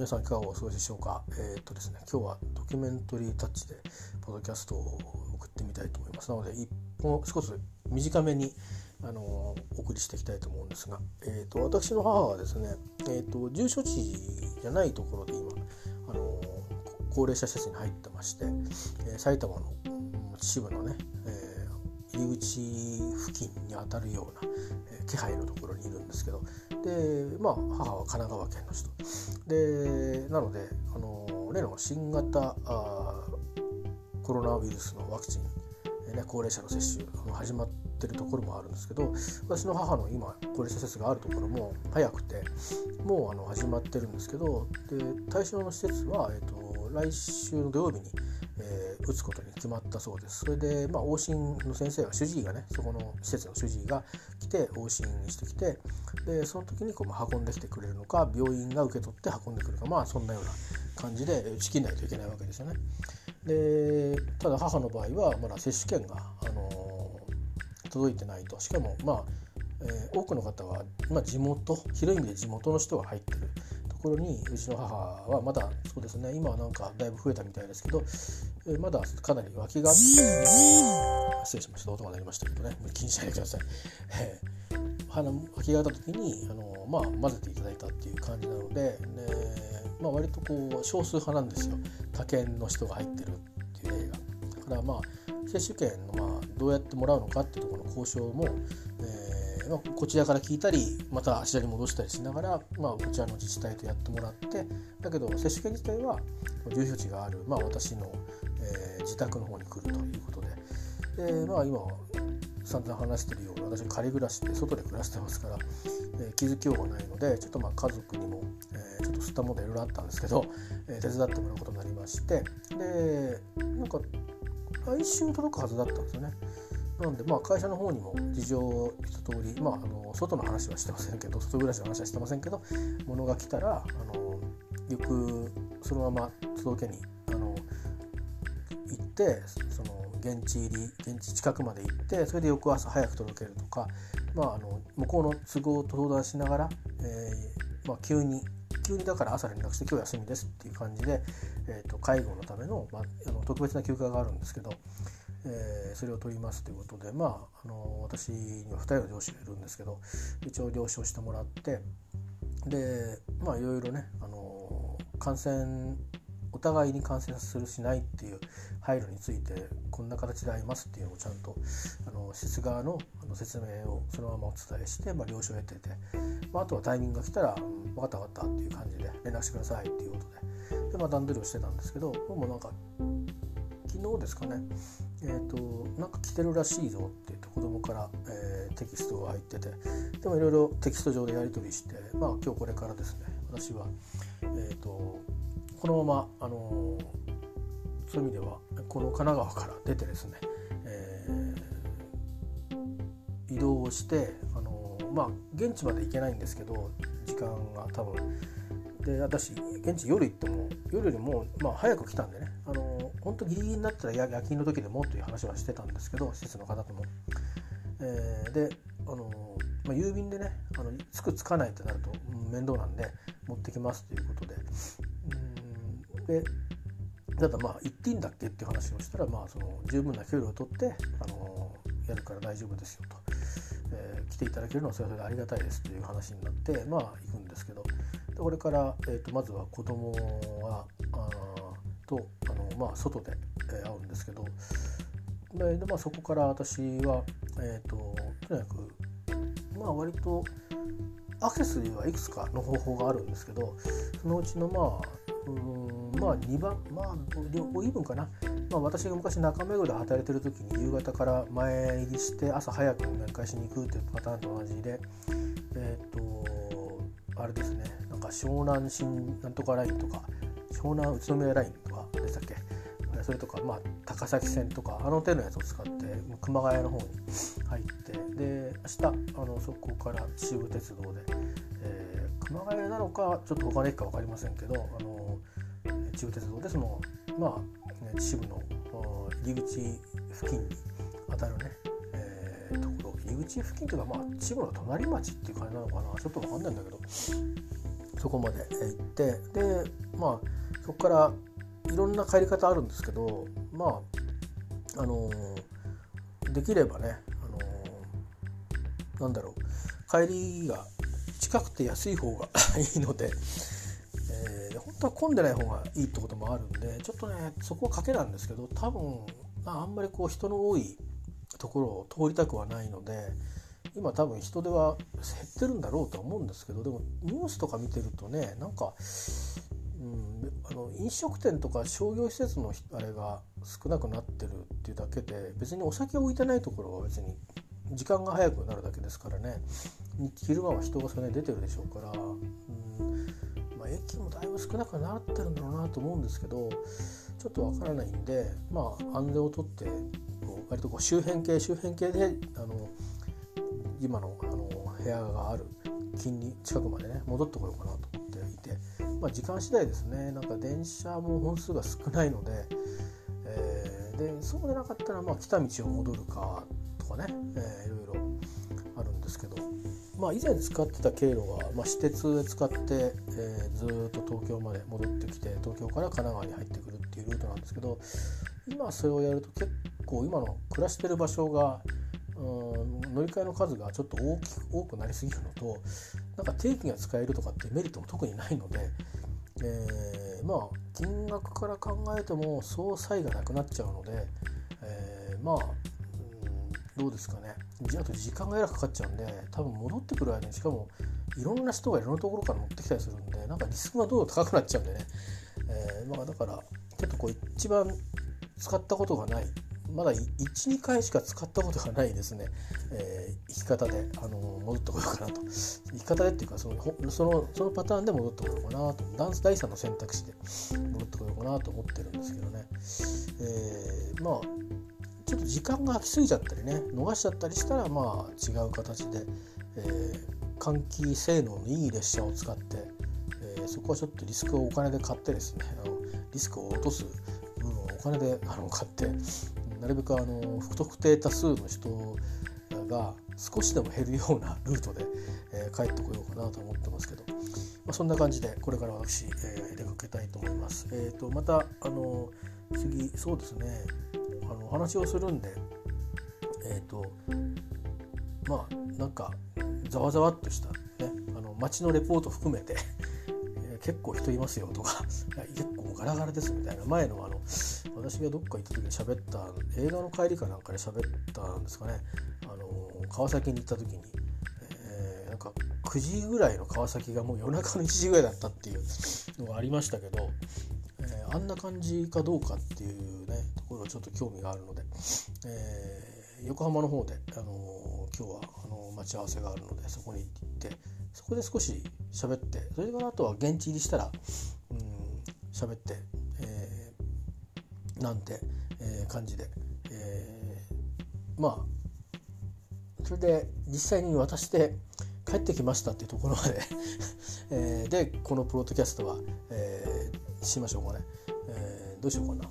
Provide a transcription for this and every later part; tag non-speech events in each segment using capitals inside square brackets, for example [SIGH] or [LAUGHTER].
皆さんいかがお過ごしでしょうか？えー、っとですね今日はドキュメンタリータッチでポッドキャストを送ってみたいと思います。なので一本少し短めにあのお送りしていきたいと思うんですが、えーと、私の母はですね、えーと、重症地じゃないところで今あの高齢者施設に入ってまして、えー、埼玉の秩父のね、えー、入り口付近にあたるような、えー、気配のところにいるんですけどでまあ母は神奈川県の人。でなのであの例の新型コロナウイルスのワクチン、ね、高齢者の接種始まってるところもあるんですけど私の母の今高齢者施設があるところも早くてもうあの始まってるんですけどで対象の施設は、えーと、来週の土曜日に、えー、打つことに決まったそうですそれで、まあ、往診の先生が主治医がねそこの施設の主治医が来て往診してきてでその時にこう運んできてくれるのか病院が受け取って運んでくるかまあそんなような感じで打ち切んないといけないわけですよね。でただ母の場合はまだ接種券が、あの届いてないとしかもまあ、えー、多くの方は、まあ、地元広い意味で地元の人が入ってるころにうちの母はまだそうですね今はなんかだいぶ増えたみたいですけど、まだかなり脇が失礼しました音が鳴りましたけどね気にしないでください。えー、鼻脇があった時にあの、まあ、混ぜていただいたっていう感じなので、ねまあ、割とこう少数派なんですよ他県の人が入ってるっていう例が。だからまあ接種券のまあどうやってもらうのかっていうところの交渉も、こちらから聞いたりまたあちらに戻したりしながら、まあ、こちらの自治体とやってもらってだけど接種券自体は住所地がある、まあ、私の、えー、自宅の方に来るということでで、まあ、今散々話してるように私仮暮らしで外で暮らしてますから、えー、気づきようがないのでちょっとまあ家族にも、えー、ちょっと吸ったものいろいろあったんですけど、えー、手伝ってもらうことになりましてでなんか来週届くはずだったんですよね。なのでまあ会社の方にも事情を一通り、まあ、あの外の話はしてませんけど外暮らしの話はしてませんけど物が来たらあのよくそのまま届けにあの行ってその現地入り現地近くまで行ってそれで翌朝早く届けるとか、まあ、あの向こうの都合と相談しながら、えーまあ、急に急にだから朝連絡して今日休みですっていう感じで、えー、と介護のための,、まあ、あの特別な休暇があるんですけど、えー、それを取りますということでまああの私には2人の上司がいるんですけど一応了承してもらってでまあいろいろねあの感染お互いに感染するしないっていう配慮についてこんな形で会いますっていうのをちゃんとあの施設側のあの説明をそのままお伝えして、まあ、了承を得てて、まあ、あとはタイミングが来たら「分かった分かった」っていう感じで連絡してくださいっていうことで。で、まあ、段取りをしてたんですけどもうなんか昨日ですかねえーと、なんか来てるらしいぞって言って子供から、えー、テキストが入っててでもいろいろテキスト上でやり取りしてまあ今日これからですね。私は、えーとこのまま、あのー、そういう意味ではこの神奈川から出てですね、えー、移動をして、あのー、まあ現地まで行けないんですけど時間が多分。で私現地夜行っても夜よりも、まあ、早く来たんでね、あの、本当ギリギリになったら夜勤の時でもという話はしてたんですけど施設の方とも。えー、で、あのまあ、郵便でねあのつくつかないってなると面倒なんで持ってきますということで。うんでただまあ言っていいんだっけっていう話をしたら、まあ、その十分な距離を取って、あのやるから大丈夫ですよと、えー、来ていただけるのはそれはそれありがたいですという話になってまあ行くんですけど。でこれから、えーと、まずは子供はあと、まあ、外で、えー、会うんですけどで、まあ、そこから私は、えーと、とにかくまあ割とアクセスにはいくつかの方法があるんですけどそのうちのまあうんまあ2番まあ両方イーブンかな、まあ、私が昔中目黒で働いてる時に夕方から前入りして朝早く面会しに行くっていうパターンと同じでえっ、ー、とあれですね。なんか湘南新なんとかラインとか湘南宇都宮ラインとかでしたっけ？それとか、まあ、高崎線とかあの手のやつを使って熊谷の方に入ってで明日あのそこから秩父鉄道で、えー、熊谷なのかちょっと他の駅か分かりませんけどあの秩父鉄道でそのまあ秩父の入り口付近に当たるね、えー、ところ。入り口付近というかまあ秩父の隣町っていう感じなのかな。ちょっと分かんないんだけどそこまで行ってでまあそこからいろんな帰り方あるんですけどまああのできればね、あのなんだろう帰りが近くて安い方が [LAUGHS] いいので、えー、本当は混んでない方がいいってこともあるんでちょっとねそこは賭けなんですけど多分あんまりこう人の多いところを通りたくはないので今多分人手は減ってるんだろうとは思うんですけどでもニュースとか見てるとねなんか、うん、あの飲食店とか商業施設のあれが少なくなってるっていうだけで別にお酒を置いてないところは別に時間が早くなるだけですからね。昼間は人がそれ出てるでしょうから、うん。まあ、駅もだいぶ少なくなってるんだろうなと思うんですけどちょっとわからないんでまあ安全をとって割とこう周辺系周辺系であの今のあの部屋がある近に近くまでね戻ってこようかなと、まあ、時間次第ですね。なんか電車も本数が少ないので、えー、でそうでなかったらまあ来た道を戻るかとかね、えー、いろいろあるんですけど、まあ、以前使ってた経路は、まあ、私鉄で使って、えー、ずっと東京まで戻ってきて東京から神奈川に入ってくるっていうルートなんですけど今それをやると結構今の暮らしてる場所がうん乗り換えの数がちょっと大きく多くなりすぎるのとなんか定期が使えるとかってメリットも特にないので、えー、まあ金額から考えても総裁がなくなっちゃうので、えー、まあ、うん、どうですかね。あと時間がえらくかかっちゃうんで多分戻ってくる間にしかもいろんな人がいろんなところから乗ってきたりするんでなんかリスクがどんどん高くなっちゃうんでね、えー、まあ、だからちょっとこう一番使ったことがないまだ12回しか使ったことがないですね、えー、生き方で、あの戻ってこようかなと。生き方でっていうかそのそのそのパターンで戻ってこようかなと。ダンス第3の選択肢で戻ってこようかなと思ってるんですけどね、えー、まあちょっと時間が空きすぎちゃったりね逃しちゃったりしたらまあ違う形で、えー、換気性能のいい列車を使って、えー、そこはちょっとリスクをお金で買ってですねあのリスクを落とす部分をお金であの買ってなるべくあの不特定多数の人が少しでも減るようなルートで、えー、帰ってこようかなと思ってますけど、まあ、そんな感じでこれから私、えー、出かけたいと思います。えーと、またあの次そうですねあのお話をするんでえっ、ー、とまあなんかざわざわっとしたねあの街のレポート含めて [LAUGHS] 結構人いますよとか [LAUGHS] 結構ガラガラですみたいな前のあの私がどっか行った時に喋った映画の帰りかなんかで喋ったんですかね。あの川崎に行った時に、えー、なんか9時ぐらいの川崎がもう夜中の1時ぐらいだったっていうのがありましたけど、えー、あんな感じかどうかっていうねところはちょっと興味があるので、えー、横浜の方で、あの今日はあの待ち合わせがあるのでそこに行ってそこで少し喋ってそれからあとは現地入りしたらうん喋って、なんて、えー、感じで、えー、まあそれで実際に渡して帰ってきましたっていうところまで [LAUGHS] えー、でこのプロトキャストは、えー、しましょうかね、えー、どうしようかな。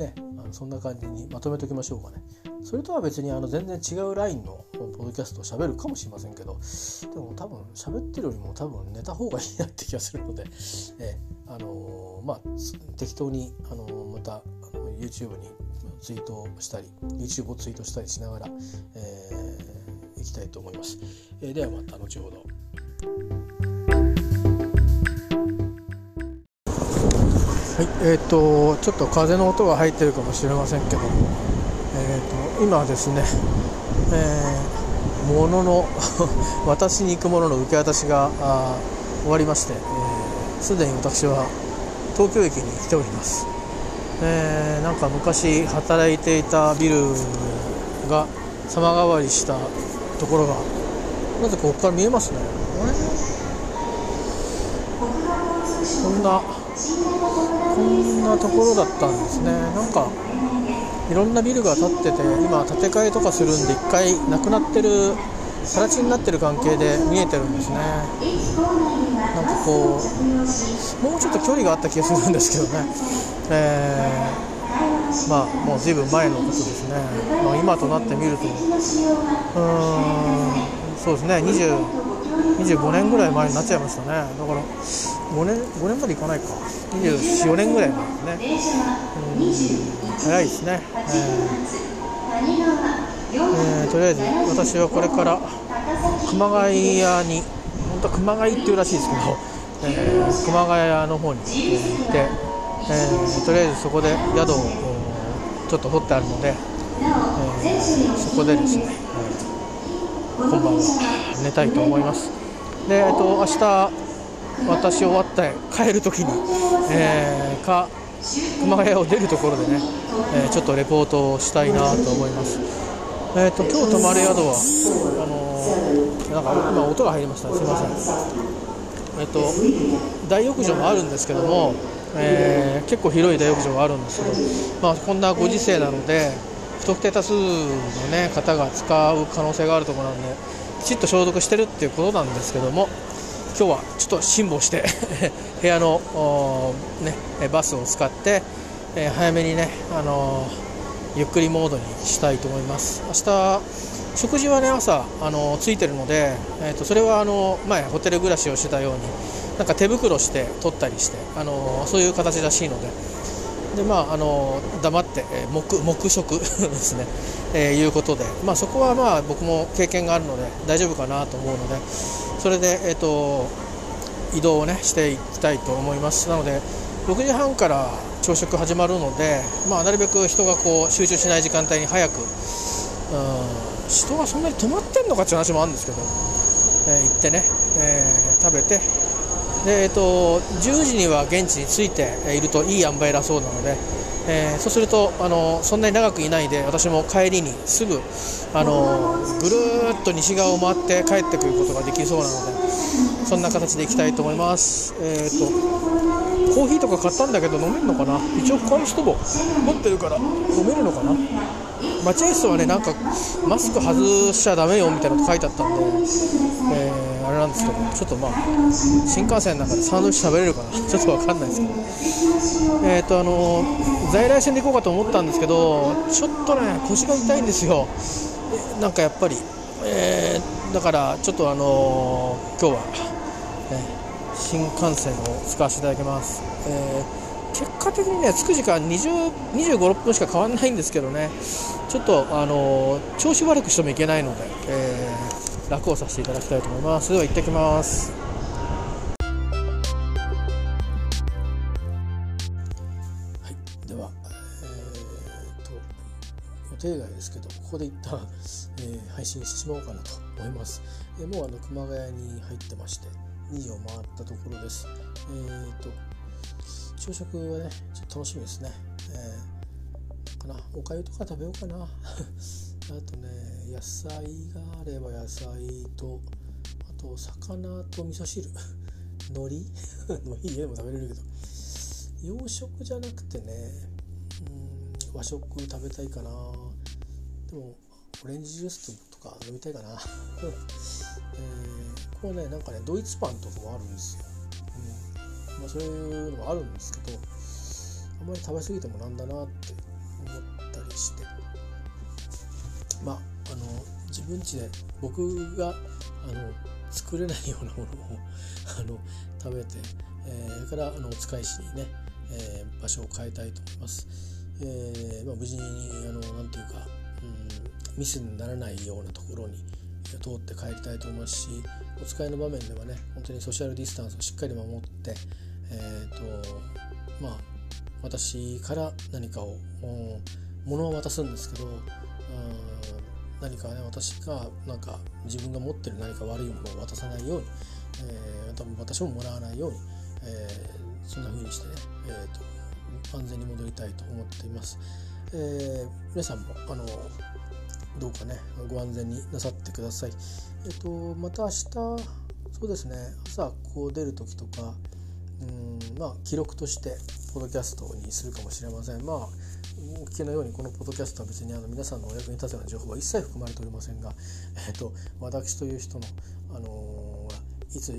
ねあのそんな感じにまとめておきましょうかね。それとは別にあの全然違うラインのポッドキャストを喋るかもしれませんけどでも多分喋ってるよりも多分寝た方がいいなって気がするので、え、あのー、まあ適当に、あの、またあの YouTube にツイートしたり YouTube をツイートしたりしながら、えー、いきたいと思います、え、ではまた後ほど。はいえーと、ちょっと風の音が入ってるかもしれませんけども、えーと、今ですね、えー、ものの [LAUGHS] 私に行くものの受け渡しが終わりましてすで、ー、に私は東京駅に来ております、えー、なんか昔働いていたビルが様変わりしたところがなぜかここから見えますね。こんなこんなところだったんですね。なんかいろんなビルが建ってて今建て替えとかするんで1回なくなってる更地になってる関係で見えてるんですね。なんかこうもうちょっと距離があった気がするんですけどね、えー、まあもう随分前のことですね、まあ、今となってみると。うーんそうですね。20 25年ぐらい前になっちゃいましたね。だから5年5年までいかないか。24年ぐらい前ね。うん。早いですね、えー。えー、とりあえず私はこれから熊谷に本当は熊谷っていうらしいですけど、えー、熊谷の方に行って、えー、とりあえずそこで宿をちょっと取ってあるので、えー、そこでですね、えー、今晩は寝たいと思います。で、えっと、明日私終わって帰るときに、えー、か熊谷を出るところでね、えー、ちょっとレポートをしたいなと思います。えーと、今日泊まる宿はあのー、なんか今音が入りました、すみません。えっ、と大浴場もあるんですけども、えー、結構広い大浴場があるんですけど、まあ、こんなご時世なので不特定多数の、ね、方が使う可能性があるところなんできちっと消毒してるっていうことなんですけども今日はちょっと辛抱して [LAUGHS] 部屋の、ね、バスを使って、えー、早めにね、あのー、ゆっくりモードにしたいと思います。明日食事はね朝あのついてるので、えーと、それはあの前ホテル暮らしをしてたようになんか手袋して取ったりしてあのそういう形らしいのでで、まあ、あの黙って、えー、黙黙食 [LAUGHS] ですね、えー、いうことで、まあ、そこはまあ僕も経験があるので大丈夫かなと思うので。それで、えーと、移動を、ね、していきたいと思います。なので6時半から朝食始まるので、まあ、なるべく人がこう集中しない時間帯に早く、うん、人がそんなに止まってんのかっていう話もあるんですけど、えー、行ってね、えー、食べてで、えーと、10時には現地に着いているといい塩梅だそうなので、えー、そうするとあのそんなに長くいないで私も帰りにすぐあのぐるっと西側を回って帰ってくることができそうなのでそんな形でいきたいと思います、えーと、コーヒーとか買ったんだけど飲めるのかな？一応この人も持ってるから飲めるのかな？待合室はねなんかマスク外しちゃだめよみたいなの書いてあったんで、なんですけどちょっとまあ新幹線の中でサンドイッチ食べれるかな？[LAUGHS] ちょっと分かんないですけど。えっ、ー、とあの在来線で行こうかと思ったんですけどちょっとね腰が痛いんですよ。なんかやっぱり、えー、だからちょっとあのー、今日は、ね、新幹線を使わせていただきます、えー、結果的にね着く時間2 5 6分しか変わらないんですけどね。ちょっとあの調子悪くしてもいけないので、えー楽をさせていただきたいと思います。では行ってきます。はい。ではえー、と予定外ですけどここで一旦、えー、配信してしまおうかなと思います、えー、もうあの熊谷に入ってまして2時を回ったところです。えー、と朝食はねちょっと楽しみですね、えー、かなおかゆとか食べようかな。あとね野菜があれば野菜とあと魚と味噌汁。[LAUGHS] 海苔？[LAUGHS] 海苔家でも食べれるけど。洋食じゃなくてねうん和食食べたいかな。でもオレンジジュースとか飲みたいかな、[LAUGHS] えー、これねなんかねドイツパンとかもあるんですよ、うん。まあ、そういうのもあるんですけどあんまり食べ過ぎてもなんだなって思ったりして。まあ、あの自分家で僕があの作れないようなものを [LAUGHS] あの食べて、えー、からあのお使いしにね、えー、場所を変えたいと思います。えーまあ、無事にあのなんていうか、うん、ミスにならないようなところに通って帰りたいと思いますしお使いの場面ではね本当にソーシャルディスタンスをしっかり守って、えーとまあ、私から何かを物を渡すんですけど何かね私がなんか自分が持ってる何か悪いものを渡さないように、えー、多分私ももらわないように、えー、そんな風にしてね、えーと、安全に戻りたいと思っています。えー、皆さんもあのどうかねご安全になさってください。えっ、ー、とまた明日そうですね朝こう出る時とかうんまあ記録としてポッドキャストにするかもしれません。まあお聞きのようにこのポッドキャストは別にあの皆さんのお役に立つような情報は一切含まれておりませんが、[LAUGHS] えーと、私という人の、あのー、いつ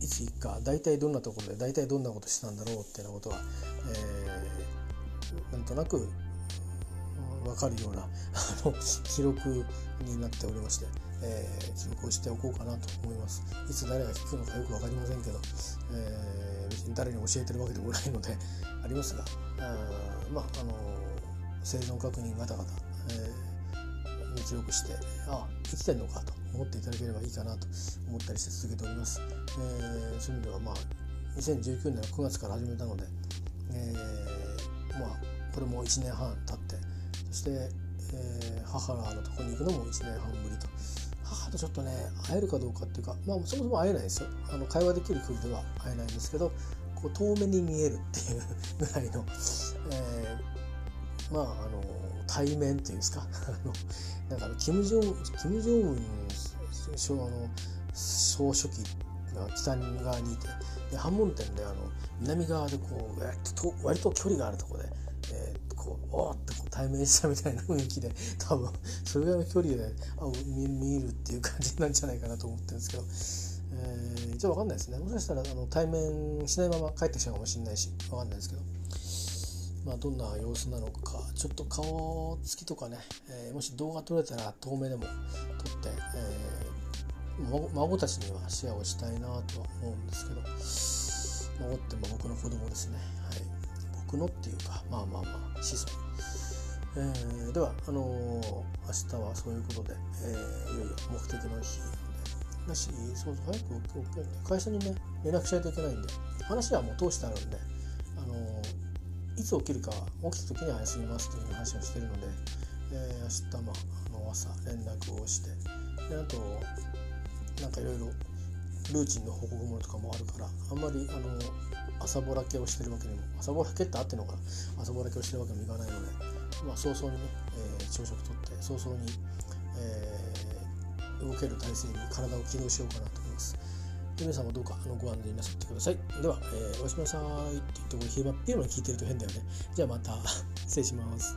いつか大体どんなところで大体どんなことしてたんだろうっていうようなことは、えー、なんとなく分かるようなあの記録になっておりまして、えー、記録をしておこうかなと思いますいつ誰が聞くのかよく分かりませんけど、えー、別に誰に教えてるわけでもないのでありますがあまああの生存確認ガタガタ、えー、記録してあ生きてんのかと思っていただければいいかなと思ったりして続けております、えー、そういう意味ではまあ2019年9月から始めたので、えー、まあこれも1年半経ってそして、えー、母のとこに行くのも1年半ぶりと。母とちょっとね会えるかどうかっていうか、まあ、そもそも会えないですよ。あの会話できる距離では会えないんですけどこう遠目に見えるっていうぐらいの、えー、まああの対面っていうんですか [LAUGHS] なんかキム・ジョンキム・ジョンウン総書記が北側にいてで半門店であの南側でこうと割と距離があるところで、えー、こうおーってこう対面したみたいな雰囲気で [LAUGHS] 多分それぐらいの距離であ見見るっていう感じなんじゃないかなと思ってるんですけど。えー、じゃあ分かんないですねもしかしたらあの対面しないまま帰ってきちゃうかもしれないし分かんないですけどまあどんな様子なのかちょっと顔つきとかね、えー、もし動画撮れたら遠目でも撮って、え孫たちにはシェアをしたいなとは思うんですけど孫って僕の子供ですね、はい、僕のっていうかまあまあまあ子孫、えー、ではあのー、明日はそういうことで、えー、いよいよ目的の日なだしそうそう早く会社にね連絡しないといけないんで話はもう通してあるんで、あのー、いつ起きるか起きた時には休みますという話をしてるので、えー、明日、まあ、の朝連絡をしてであとなんかいろいろルーチンの報告ものとかもあるからあんまりあの朝ぼらけをしてるわけにも朝ぼらけってあってんのかな？朝ぼらけをしてるわけにもいかないので、まあ、早々にね、えー、朝食とって早々に、えー、動ける体制に体を起動しようかなと。皆さんもどうかあのご案内なさってください。では、えー、おやすみなさいって言ってこれヒーバッピーマン聞いてると変だよね。じゃあまた失礼します。